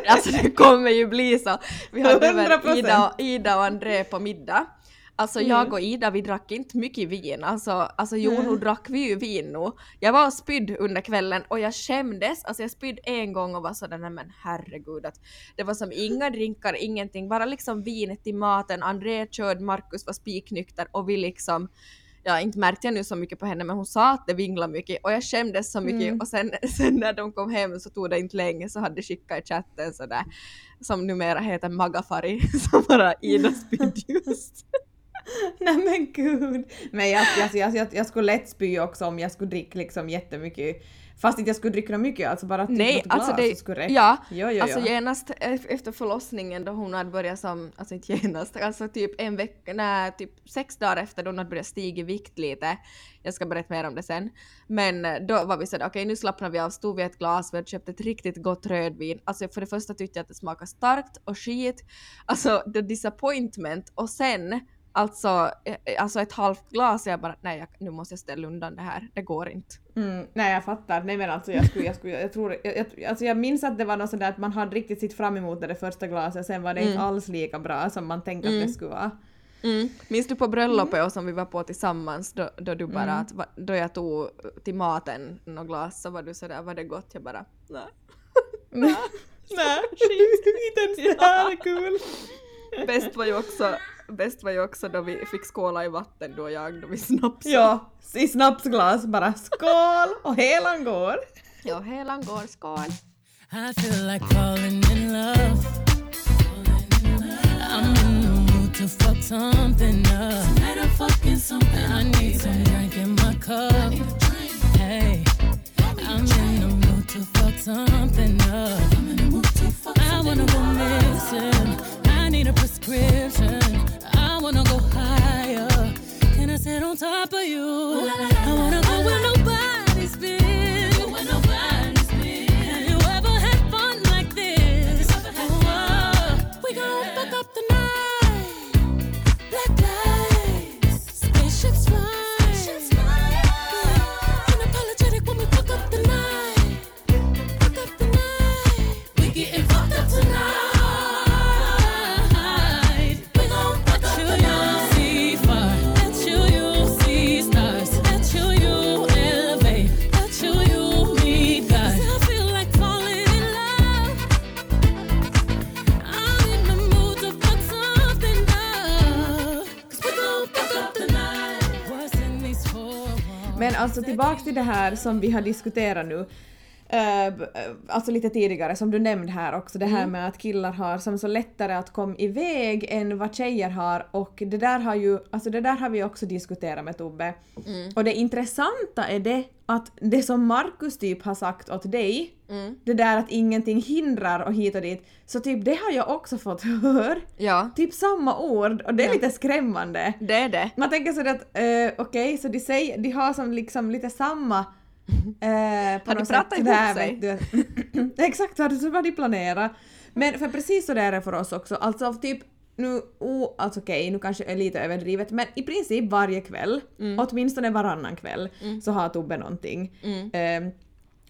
alltså det kommer ju bli så. Vi hade Ida, Ida och André på middag. Alltså mm. jag och Ida vi drack inte mycket vin. Alltså, alltså jo, mm. nu drack vi ju vin nu. Jag var och spydde under kvällen och jag skämdes. Alltså jag spydde en gång och var sådär nej men herregud att det var som inga drinkar, ingenting, bara liksom vinet till maten. André körde, Markus var spiknykter och vi liksom ja, inte märkte jag nu så mycket på henne men hon sa att det vinglade mycket och jag skämdes så mycket mm. och sen, sen när de kom hem så tog det inte länge så hade skickat i chatten sådär som numera heter Magafari som bara Ida spydde just. Nej men gud! Men jag, jag, jag, jag, jag skulle lätt spy också om jag skulle dricka liksom jättemycket. Fast inte jag skulle dricka mycket, alltså bara typ Nej, något alltså glas det, skulle räcka. Ja, jo, jo, alltså genast efter förlossningen då hon hade börjat som, alltså inte genast, alltså typ en vecka, nej typ sex dagar efter då hon hade börjat stiga i vikt lite, jag ska berätta mer om det sen, men eh, då var vi sådär okej okay, nu slappnar vi av, stod vi ett glas, vi hade köpt ett riktigt gott rödvin, alltså för det första tyckte jag att det smakade starkt och skit, alltså the disappointment. Och sen Alltså, eh, alltså ett halvt glas, jag bara nej jag, nu måste jag ställa undan det här, det går inte. Mm, nej jag fattar, nej men alltså jag skulle, jag skulle, jag tror, jag, jag, alltså jag minns att det var något sådär att man hade riktigt sett fram emot det, första glaset, sen var det mm. inte alls lika bra som man tänkte mm. att det mm. skulle vara. Mm. Minns du på bröllopet mm. och som vi var på tillsammans då, då du bara att, då jag tog till maten något glas så var du sådär var det gott? Jag bara nej. nej. nej, skit, inte ens det här är kul. Bäst var ju också bäst var ju också då vi fick skåla i vatten du och jag då vi snapsade. Ja, i snapsglas bara skål och helan går. Ja, helan går, skål. I feel like falling in love. I'm in the mood to fuck something up. Tonight I'm fucking something I need some drink in my cup. Hey, I'm in the mood to fuck something up. I wanna go missing. Need a prescription. I wanna go higher. Can I sit on top of you? I wanna go where alltså tillbaka till det här som vi har diskuterat nu. Uh, alltså lite tidigare, som du nämnde här också, det här mm. med att killar har som så lättare att komma iväg än vad tjejer har och det där har ju, alltså det där har vi också diskuterat med Tobbe. Mm. Och det intressanta är det att det som Markus typ har sagt åt dig, mm. det där att ingenting hindrar och hit och dit, så typ det har jag också fått höra. Ja. Typ samma ord och det är ja. lite skrämmande. Det är det. Man tänker sådär att uh, okej, okay, så de, säger, de har som liksom lite samma Eh, på har de pratat ihop sig? Exakt, så var de planerat. Men för precis så där är det för oss också, alltså typ nu, oh, alltså okej, okay, nu kanske är lite överdrivet, men i princip varje kväll, mm. åtminstone varannan kväll, mm. så har Tobbe någonting. Mm. Eh,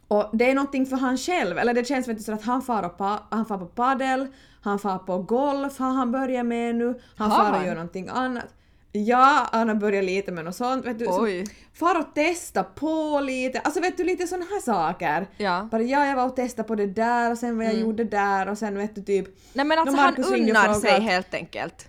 och det är någonting för han själv, eller det känns vet du, att han far, på, han far på padel, han far på golf har han börjat med nu, han far och gör någonting annat. Ja, han har börjat lite med något sånt. Vet du, Oj. far och testa på lite, alltså vet du lite såna här saker. Ja. Bara ja, jag var och testade på det där och sen vad jag mm. gjorde där och sen vet du typ... Nej men alltså han unnar sig helt enkelt.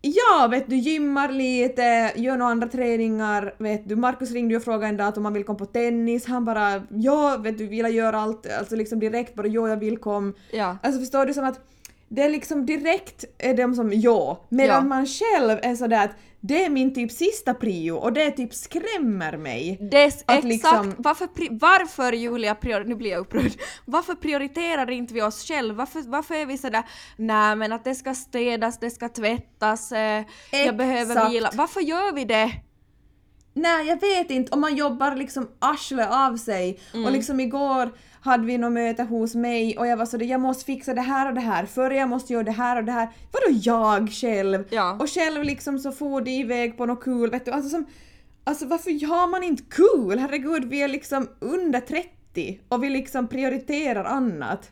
Ja, vet du, gymmar lite, gör några andra träningar, vet du. Markus ringde och frågade en dag om han vill komma på tennis, han bara ja, vet du, vill jag göra allt, alltså liksom direkt bara ja, jag vill komma. Ja. Alltså förstår du som att det är liksom direkt är de som ja, medan Ja. man själv är sådär att det är min typ sista prio och det typ skrämmer mig. Att exakt, liksom- varför, varför Julia, prior- nu blir jag upprörd, varför prioriterar inte vi oss själva? Varför, varför är vi sådär, nej men att det ska städas, det ska tvättas, eh, jag behöver vila. Varför gör vi det? Nej, jag vet inte. Om man jobbar liksom arsle av sig. Och liksom igår hade vi något möte hos mig och jag var sådär, jag måste fixa det här och det här, för jag måste göra det här och det här. Vadå jag själv? Ja. Och själv liksom så for de iväg på något kul, vet du. Alltså, som, alltså varför har man inte kul? Herregud, vi är liksom under 30 och vi liksom prioriterar annat.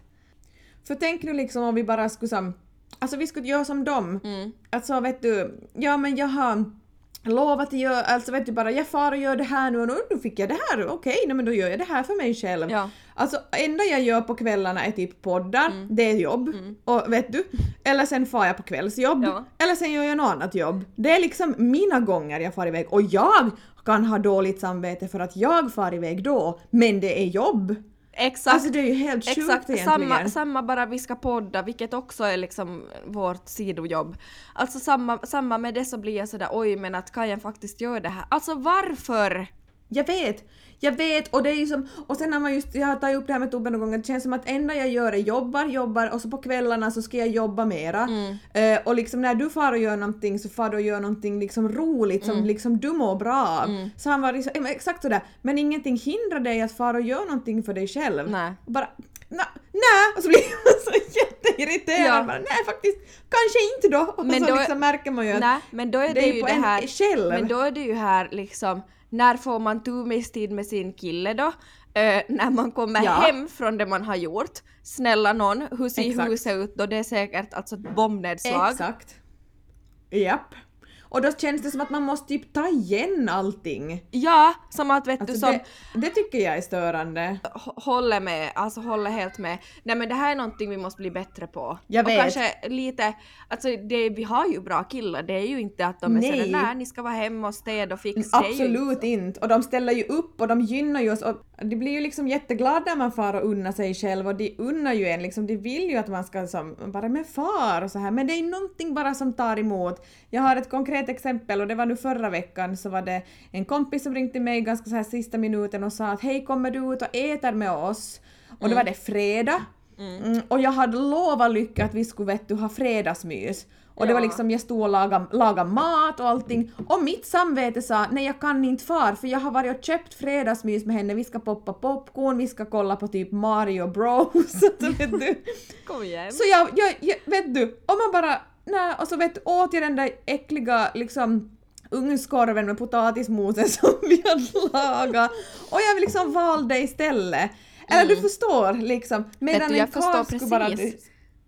För tänk nu liksom om vi bara skulle som, alltså vi skulle göra som dem. Mm. Alltså vet du, ja men jag har lovat att göra, alltså vet du bara jag far och gör det här nu och nu fick jag det här, okej nej men då gör jag det här för mig själv. Ja. Alltså enda jag gör på kvällarna är typ poddar, det är jobb. Och vet du, eller sen far jag på kvällsjobb. Ja. Eller sen gör jag något annat jobb. Det är liksom mina gånger jag far iväg och jag kan ha dåligt samvete för att jag far iväg då, men det är jobb. Exakt. Alltså det är ju helt sjukt Exakt, egentligen. samma, samma bara vi ska podda, vilket också är liksom vårt sidojobb. Alltså samma, samma med det så blir jag sådär oj men att kan jag faktiskt göra det här? Alltså varför? Jag vet, jag vet och det är ju som, och sen när man just, jag har tagit upp det här med Tobbe någon gång, det känns som att enda jag gör är jobbar, jobbar och så på kvällarna så ska jag jobba mera. Eh, och liksom när du far och gör någonting så far du och gör någonting liksom roligt som liksom du mår bra av. Så han var liksom, exakt sådär, men ingenting hindrar dig att fara och göra någonting för dig själv. Nej. Och bara nej, nej, och så blir man så jätteirriterad. Ja. Bara, nej faktiskt, kanske inte då. Och Men så då- liksom märker man ju att Nej, men då är det, det är ju på det en här... själv. Men då är det ju här liksom, när får man tumistid med sin kille då? Eh, när man kommer Ja. hem från det man har gjort. Snälla någon, hur ser Exakt. huset ut då? Det är säkert alltså ett bombnedslag. Exakt. Japp. Och då känns det som att man måste typ ta igen allting. Ja, som att vet Alltså du som... det, det tycker jag är störande. Håller med, alltså håller helt med. Nej men det här är någonting vi måste bli bättre på. Jag och vet. kanske lite, alltså det, vi har ju bra killar, det är ju inte att de är Nej. sådär nej ni ska vara hemma och städa och fixa. Absolut inte. Och de ställer ju upp och de gynnar ju oss. Och det blir ju liksom jätteglada när man far och unnar sig själv och de unnar ju en liksom. De vill ju att man ska som, bara med far och så här. Men det är någonting bara som tar emot. Jag har ett konkret exempel och det var nu förra veckan så var det en kompis som ringde till mig ganska så här sista minuten och sa att hej kommer du ut och äter med oss? Och då var det fredag. Mm, och jag hade lovat Lycka att vi skulle vet du, ha fredagsmys. Och det var liksom, jag stod och lagade, lagade mat och allting. Och mitt samvete sa nej jag kan inte far för jag har varit och köpt fredagsmys med henne. Vi ska poppa popcorn, vi ska kolla på typ Mario Bros. så vet du. Kom igen. Så jag, jag, jag, vet du, om man bara, nej, och så vet åt jag den där äckliga liksom ugnskorven med potatismosen som vi hade lagat och jag liksom valde istället. Eller du förstår liksom. Medan du, en karl skulle bara...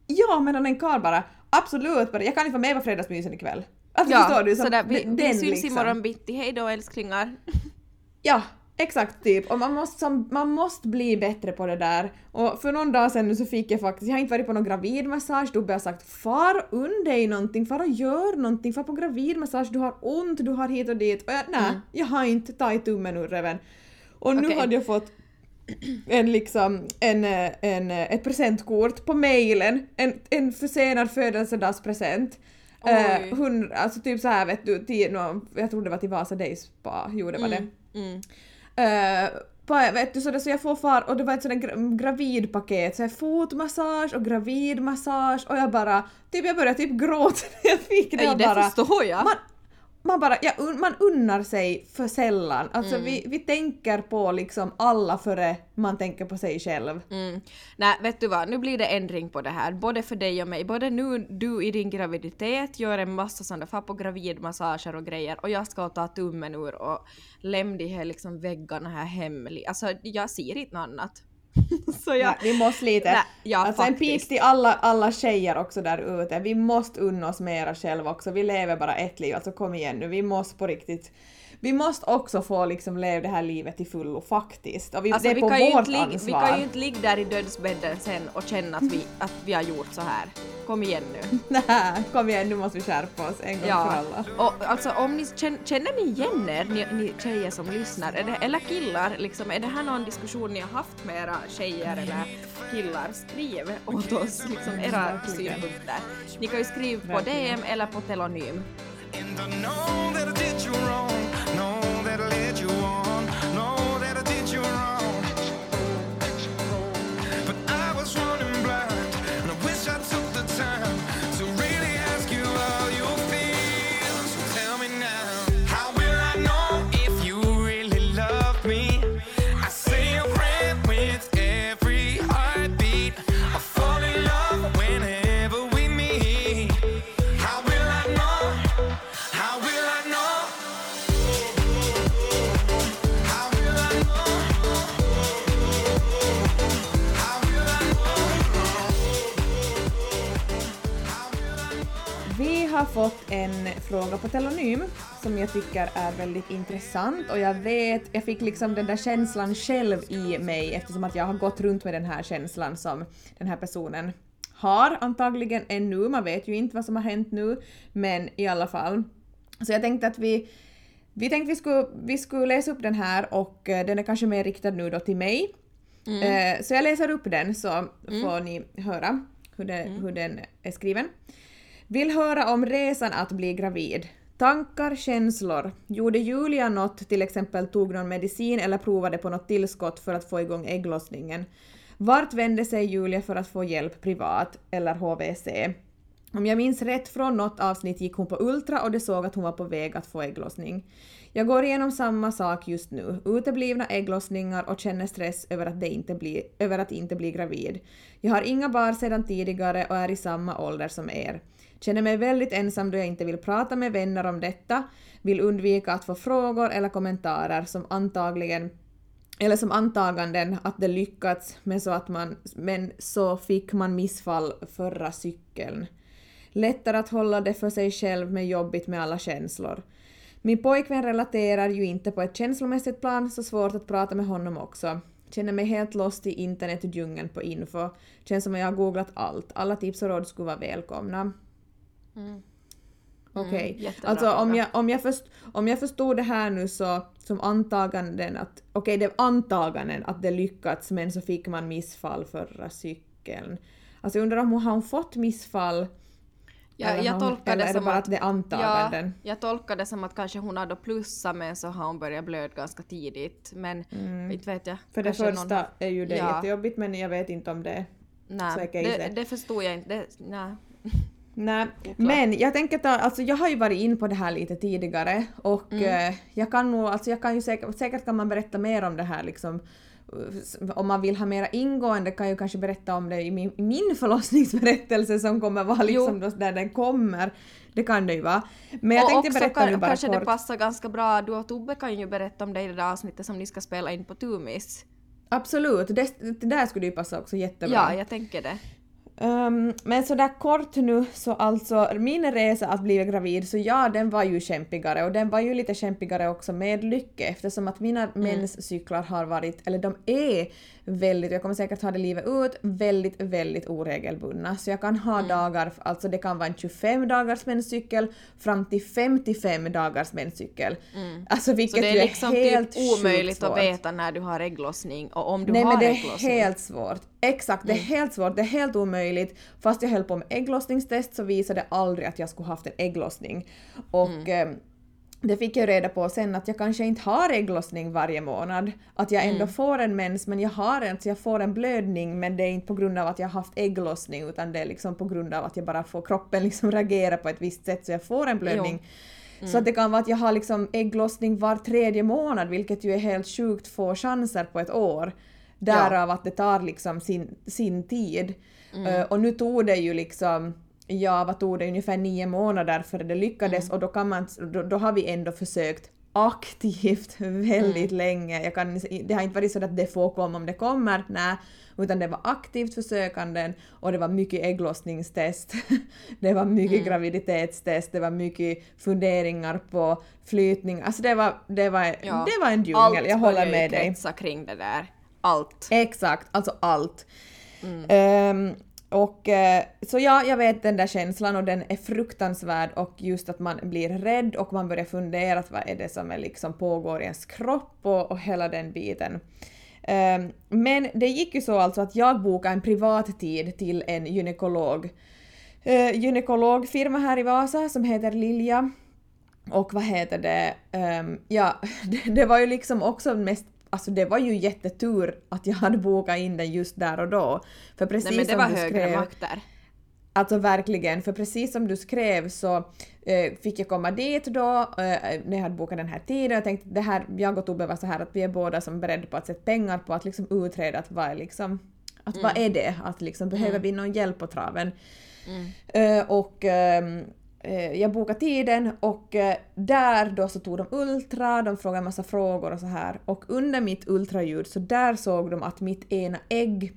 Ja, medan en karl bara absolut bara, jag kan inte vara med på fredagsmysen ikväll. Alltså förstår du? så där, vi, den vi syns liksom. imorgon bitti, hej då älsklingar. Ja, exakt typ. Och man måste, man måste bli bättre på det där. Och för någon dag sedan nu så fick jag faktiskt, jag har inte varit på någon gravidmassage, Tobbe har sagt far unn dig någonting, far och gör någonting, far på gravidmassage, du har ont, du har hit och dit. Och jag, nej, jag har inte tagit tummen ur reven. Och nu Okej. hade jag fått en liksom, en, eh, en, eh, ett presentkort på mailen, en, en försenad födelsedagspresent. Eh, hundra, alltså typ så här vet du, till, nå- jag tror det var till Vasa Days Spa, jo det var det. Mm. På, vet du, så, det, så jag får far och det var ett sådant gra gravidpaket, så fotmassage och gravidmassage och jag bara, typ jag började typ gråta när jag fick det. Nej, det bara, förstår jag. man, man bara, ja, man unnar sig för sällan. Alltså Mm. vi, vi tänker på liksom alla före man tänker på sig själv. Mm. Nej, vet du vad, nu blir det ändring på det här, både för dig och mig. Både nu du i din graviditet gör en massa sådana, far på gravidmassager och grejer och jag ska ta tummen ur och lämna de här liksom väggarna här hemligt. Alltså jag ser inte något annat. så jag, Nej, vi måste lite. Nej, ja, alltså faktiskt. en pik till alla, alla tjejer också där ute. Vi måste unna oss mera själva också. Vi lever bara ett liv, alltså kom igen nu. Vi måste på riktigt vi måste också få liksom leva det här livet till fullo faktiskt. Och vi, alltså, det är vi på vårt ligga, ansvar. Vi kan ju inte ligga där i dödsbädden sen och känna att vi, att vi har gjort så här. Kom igen nu. Nej, kom igen nu måste vi skärpa oss en gång ja. för alla. Och alltså om ni känner, känner ni igen er, ni, ni tjejer som lyssnar, det, eller killar, liksom, är det här någon diskussion ni har haft med era tjejer eller killar? Skriv åt oss liksom, era synpunkter. Ni kan ju skriva på DM eller på telonym. har fått en fråga på telonym som jag tycker är väldigt intressant och jag vet, jag fick liksom den där känslan själv i mig eftersom att jag har gått runt med den här känslan som den här personen har antagligen ännu, man vet ju inte vad som har hänt nu, men i alla fall. Så jag tänkte att vi vi tänkte vi skulle, vi skulle läsa upp den här och eh, den är kanske mer riktad nu då till mig. Mm. Eh, så jag läser upp den så mm. får ni höra hur, det, mm. hur den är skriven. Vill höra om resan att bli gravid. Tankar, känslor. Gjorde Julia något, till exempel tog någon medicin eller provade på något tillskott för att få igång ägglossningen? Vart vände sig Julia för att få hjälp privat eller HVC? Om jag minns rätt från något avsnitt gick hon på Ultra och det såg att hon var på väg att få ägglossning. Jag går igenom samma sak just nu, uteblivna ägglossningar och känner stress över att, det inte bli, över att inte bli gravid. Jag har inga barn sedan tidigare och är i samma ålder som er. Känner mig väldigt ensam då jag inte vill prata med vänner om detta, vill undvika att få frågor eller kommentarer som antagligen eller som antaganden att det lyckats men så, att man, men så fick man missfall förra cykeln. Lättare att hålla det för sig själv men jobbigt med alla känslor. Min pojkvän relaterar ju inte på ett känslomässigt plan, så svårt att prata med honom också. Känner mig helt lost i internetdjungeln på info. Känns som att jag har googlat allt. Alla tips och råd skulle vara välkomna. Mm. Okej, okay. mm, alltså om jag, om, jag först, om jag förstod det här nu så som antaganden att, okej okay, det är antaganden att det lyckats men så fick man missfall förra cykeln. Alltså jag undrar om hon har fått missfall Ja, jag tolkar det, som bara att, det antaganden? Ja, jag tolkar det som att kanske hon har då plussat men så har hon börjat blöda ganska tidigt. Men mm. inte vet jag. För det första någon... är ju det ja. jättejobbigt men jag vet inte om det är nej, så det, det förstod jag inte. Det, nej. Nej, men jag tänker att alltså jag har ju varit in på det här lite tidigare och mm. eh, jag kan nog, alltså jag kan ju säkert, säkert kan man berätta mer om det här liksom om man vill ha mera ingående kan jag kanske berätta om det i min, min förlossningsberättelse som kommer vara liksom då där den kommer. Det kan det ju vara. Men jag och tänkte berätta kan, nu bara kanske kort. det passar ganska bra, du och Tobbe kan ju berätta om det i det där avsnittet som ni ska spela in på Tumis. Absolut, det, det där skulle ju passa också jättebra. Ja, jag tänker det. Um, men sådär kort nu så alltså min resa att bli gravid så ja den var ju kämpigare och den var ju lite kämpigare också med Lycke eftersom att mina mm. menscyklar har varit, eller de är väldigt, jag kommer säkert ha det livet ut, väldigt, väldigt oregelbundna. Så jag kan ha mm. dagar, alltså det kan vara en 25 dagars menscykel fram till 55 dagars menscykel. Mm. Alltså vilket Så det är liksom är helt typ omöjligt att veta när du har ägglossning och om du Nej, har ägglossning. Nej men det är helt svårt. Exakt, det är mm. helt svårt, det är helt omöjligt. Fast jag höll på med ägglossningstest så visade det aldrig att jag skulle haft en ägglossning. Och mm. Det fick jag reda på sen att jag kanske inte har ägglossning varje månad. Att jag ändå mm. får en mens men jag har en, så jag får en blödning men det är inte på grund av att jag har haft ägglossning utan det är liksom på grund av att jag bara får kroppen liksom reagera på ett visst sätt så jag får en blödning. Mm. Så att det kan vara att jag har liksom ägglossning var tredje månad vilket ju är helt sjukt få chanser på ett år. Därav ja. att det tar liksom sin, sin tid. Mm. Uh, och nu tog det ju liksom ja, vad tog det, ungefär nio månader före det lyckades mm. och då, kan man, då, då, har vi ändå försökt aktivt väldigt mm. länge. Jag kan, det har inte varit så att det får komma om det kommer, nej, utan det var aktivt försökanden och det var mycket ägglossningstest, det var mycket mm. graviditetstest, det var mycket funderingar på flytning. Alltså det var, det var, ja. det var en djungel, jag håller med dig. Allt kring det där. Allt. Exakt, alltså allt. Mm. Um, och eh, så ja, jag vet den där känslan och den är fruktansvärd och just att man blir rädd och man börjar fundera vad är det som är liksom pågår i ens kropp och, och hela den biten. Um, men det gick ju så alltså att jag bokade en privat tid till en gynekolog. Uh, gynekologfirma här i Vasa som heter Lilja. Och vad heter det, um, ja, det, det, var ju liksom också mest Alltså det var ju jättetur att jag hade bokat in den just där och då. För precis Nej, men det var du högre skrev, makter. Alltså verkligen, för precis som du skrev så eh, fick jag komma dit då eh, när jag hade bokat den här tiden. Jag tänkte det här, jag och Tobbe var så här att vi är båda som beredda på att sätta pengar på att liksom utreda att vad är liksom, att mm. vad är det? Att liksom behöver mm. vi någon hjälp på traven? Mm. Eh, och ehm, eh, jag bokade tiden och eh, där då så tog de ultra, de frågade en massa frågor och så här och under mitt ultraljud så där såg de att mitt ena ägg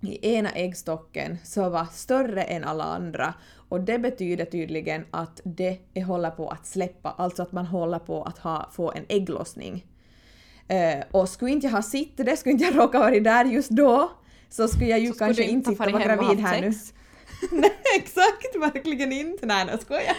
i ena äggstocken så var större än alla andra och det betyder tydligen att det är håller på att släppa, alltså att man håller på att ha, få en ägglossning. Eh, och skulle inte jag ha sett det, skulle inte jag råka vara där just då, så skulle jag ju så kanske inte sitta och vara gravid här nu. Nej exakt, verkligen inte. Nej jag skojar.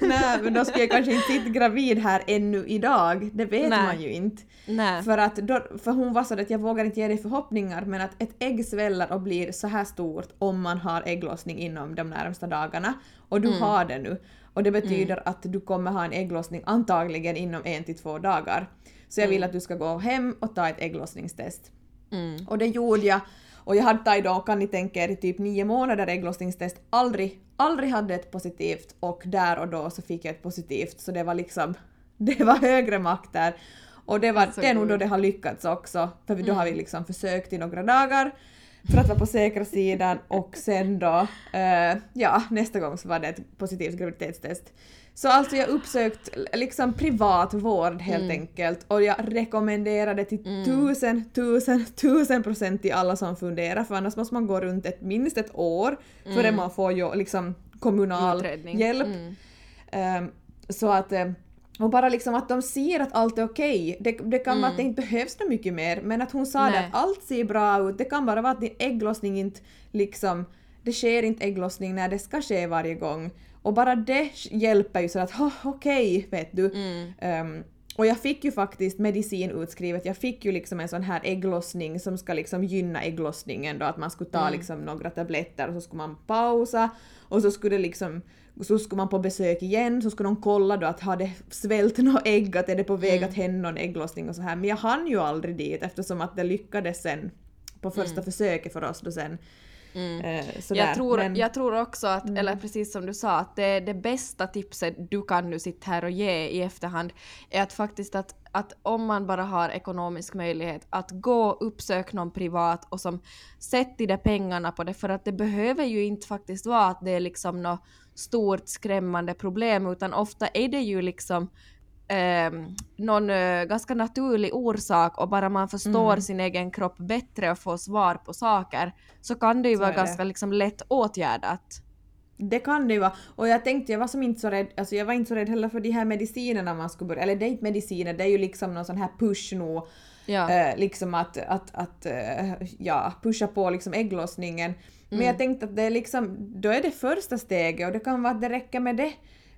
Nej men då skulle jag kanske inte sitta gravid här ännu idag. Det vet Nej. man ju inte. Nej. För att då, för hon var så att jag vågar inte ge dig förhoppningar men att ett ägg sväller och blir så här stort om man har ägglossning inom de närmsta dagarna. Och du mm. har det nu. Och det betyder mm. att du kommer ha en ägglossning antagligen inom en till två dagar. Så jag vill mm. att du ska gå hem och ta ett ägglossningstest. Mm. Och det gjorde jag och jag hade tagit då, kan ni tänka er, typ nio månader ägglossningstest, aldrig, aldrig hade ett positivt och där och då så fick jag ett positivt så det var liksom, det var högre makter. Och det, var, det är nog då det har lyckats också, för då mm. har vi mm. liksom försökt i några dagar för att vara på säkra sidan och sen då, uh, ja, nästa gång så var det ett positivt graviditetstest. Så alltså jag uppsökt liksom privat vård helt mm. enkelt och jag rekommenderar det till mm. tusen, tusen, tusen procent till alla som funderar för annars måste man gå runt ett, minst ett år mm. före man får ju liksom kommunal Utredning. hjälp. Um, så att eh, och bara liksom att de ser att allt är okej. Okay. Det, det kan mm. vara att det inte behövs så mycket mer men att hon sa Nej. det att allt ser bra ut. Det kan bara vara att din ägglossning inte liksom det sker inte ägglossning när det ska ske varje gång. Och bara det hjälper ju så att oh, okej, okay, vet du. Mm. Um, och jag fick ju faktiskt medicin utskrivet, jag fick ju liksom en sån här ägglossning som ska liksom gynna ägglossningen då att man skulle ta mm. liksom några tabletter och så skulle man pausa och så skulle det liksom så skulle man på besök igen så skulle de kolla då att har det svällt något ägg, att är det på väg mm. att hända någon ägglossning och så här men jag hann ju aldrig dit eftersom att det lyckades sen på första mm. försöket för oss då sen Mm. Eh, jag, tror, men... jag tror också att, mm. eller precis som du sa, att det, det bästa tipset du kan nu sitta här och ge i efterhand är att faktiskt att, att om man bara har ekonomisk möjlighet att gå och uppsöka någon privat och som sätter de pengarna på det för att det behöver ju inte faktiskt vara att det är liksom något stort skrämmande problem utan ofta är det ju liksom eh, någon eh, ganska naturlig orsak och bara man förstår mm. sin egen kropp bättre och får svar på saker så kan det ju så vara ganska liksom lätt åtgärdat. Det kan det ju vara. Och jag tänkte, jag var som inte så rädd, alltså jag var inte så rädd heller för de här medicinerna man skulle börja, eller det är inte mediciner, det är ju liksom någon sån här push nu. Ja. Eh, liksom att, att, att eh, ja, pusha på liksom ägglossningen. Men mm. jag tänkte att det är liksom, då är det första steget och det kan vara att det räcker med det.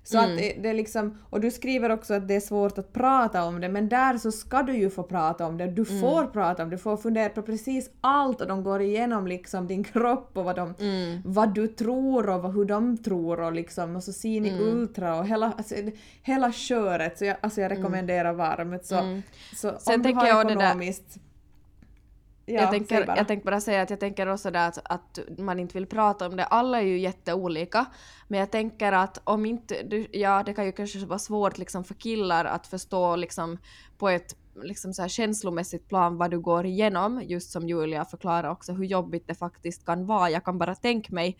Så mm. att det, det liksom, och du skriver också att det är svårt att prata om det men där så ska du ju få prata om det. Du mm. får prata om det, du får fundera på precis allt och de går igenom liksom din kropp och vad, de, mm. vad du tror och vad, hur de tror och liksom och så ser ni mm. ultra och hela, alltså, hela köret. Så jag, alltså jag mm. rekommenderar varmt. Så, mm. så Sen om du har ekonomiskt Ja, jag, tänker, jag tänkte bara säga att jag tänker också där att, att, man inte vill prata om det. Alla är ju jätteolika. Men jag tänker att om inte... Du, ja, det kan ju kanske vara svårt liksom för killar att förstå liksom på ett liksom så här känslomässigt plan vad du går igenom, just som Julia förklarar också hur jobbigt det faktiskt kan vara. Jag kan bara tänka mig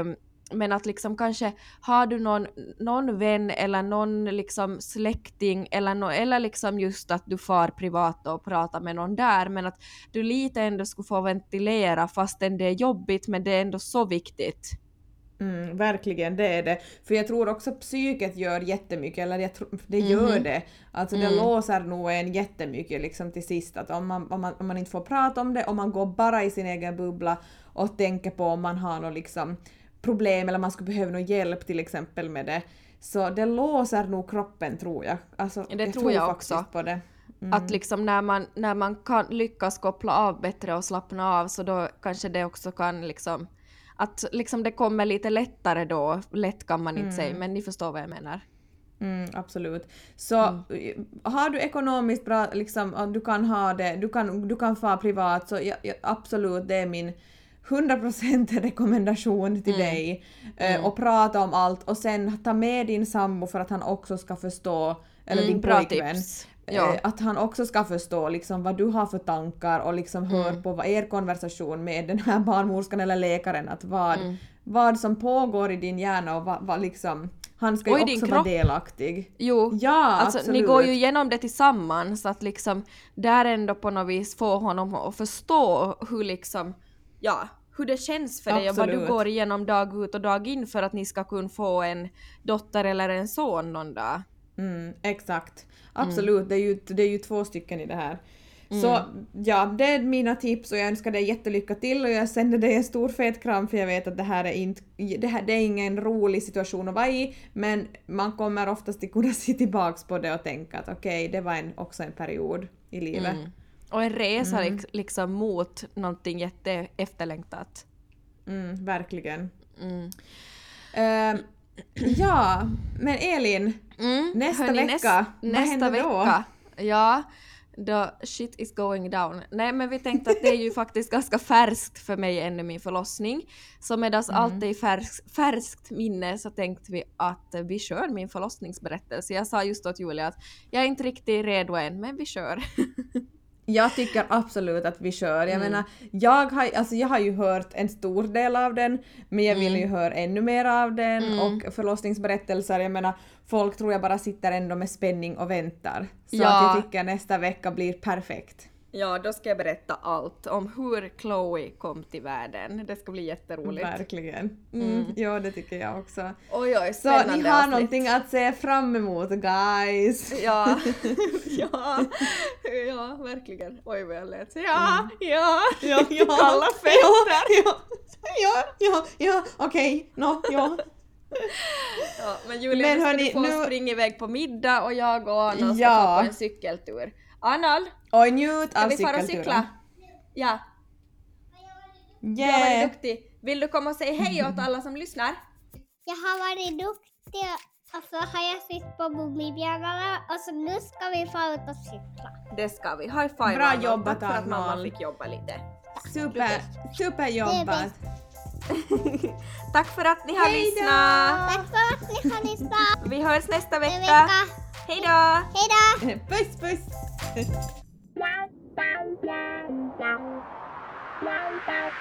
um, men att liksom kanske har du någon, någon vän eller någon liksom släkting eller, no, eller liksom just att du far privat och pratar med någon där men att du lite ändå skulle få ventilera fastän det är jobbigt men det är ändå så viktigt. Mm, verkligen, det är det. För jag tror också psyket gör jättemycket, eller tror, det gör mm. det. Alltså det mm. låser nog en jättemycket liksom till sist att om man, om, man, om man inte får prata om det, om man går bara i sin egen bubbla och tänker på om man har något liksom problem eller man skulle behöva någon hjälp till exempel med det. Så det låser nog kroppen tror jag. Alltså, det jag tror jag också. På det. Mm. Att liksom när man, när man kan lyckas koppla av bättre och slappna av så då kanske det också kan liksom att liksom det kommer lite lättare då, lätt kan man inte mm. säga, men ni förstår vad jag menar. Mm, absolut. Så mm. har du ekonomiskt bra, liksom, du kan ha det, du kan, du kan få privat, så ja, ja, absolut, det är min 100% rekommendation till mm. dig. Uh, och prata om allt och sen ta med din sambo för att han också ska förstå, eller mm, din pojkvän. Tips. Ja. Eh, att han också ska förstå liksom vad du har för tankar och liksom hör mm. på er konversation med den här barnmorskan eller läkaren att vad, mm. vad som pågår i din hjärna och vad, vad liksom han ska ju också vara delaktig. Jo, ja, alltså absolut. ni går ju igenom det tillsammans att liksom där ändå på något vis få honom att förstå hur liksom, ja, hur det känns för dig och vad du går igenom dag ut och dag in för att ni ska kunna få en dotter eller en son någon dag. Mm, exakt. Absolut, mm. det, är ju, det är ju två stycken i det här. Mm. Så ja, det är mina tips och jag önskar dig jättelycka till och jag sänder dig en stor fet kram för jag vet att det här är, inte, det här, det är ingen rolig situation att vara i men man kommer oftast att kunna se tillbaks på det och tänka att okej, okay, det var en, också en period i livet. Mm. Och en resa mm. liksom mot någonting jätte efterlängtat. Mm, verkligen. Uh, ja, men Elin, Mm. Nästa Hörrni, vecka, näst, vad händer vecka, då? Ja, då shit is going down. Nej men vi tänkte att det är ju faktiskt ganska färskt för mig ännu min förlossning. Så medan mm. allt är i färskt, färskt minne så tänkte vi att vi kör min förlossningsberättelse. Jag sa just åt Julia att jag är inte riktigt redo än men vi kör. Jag tycker absolut att vi kör. Jag mm. menar, jag har, alltså jag har ju hört en stor del av den, men jag vill mm. ju höra ännu mer av den mm. och förlossningsberättelser, jag menar, folk tror jag bara sitter ändå med spänning och väntar. Så ja. att jag tycker nästa vecka blir perfekt. Ja, då ska jag berätta allt om hur Chloe kom till världen. Det ska bli jätteroligt. Verkligen. Mm. mm. Ja, det tycker jag också. Oj, oj, Så ni har avsnitt. någonting att se fram emot, guys. Ja, ja, ja, verkligen. Oj, vad jag lät. Ja, mm. ja, ja, ja. Kalla fötter. Ja, ja, ja, ja, okej, okay. no, ja. Ja, men Julia, men hörni, du ska få nu... springa iväg på middag och jag och Anna ska ja. få på en cykeltur. Anal! Och njut av cykelturen. Ska vi fara och cykla? Ja. Yeah. Jag har varit duktig. Vill du komma och säga hej åt alla som lyssnar? Jag har varit duktig och så har jag sytt på Mummibjörnarna och så nu ska vi få ut och cykla. Det ska vi. High five Bra jobbat Tack för att mamma fick jobba lite. Super, superjobbat. Tack för att ni har Hejdå! lyssnat. Tack för att ni har lyssnat. Vi hörs nästa vecka. vecka. Hejdå! Hejdå! Puss puss! Wow, wow, wow, wow.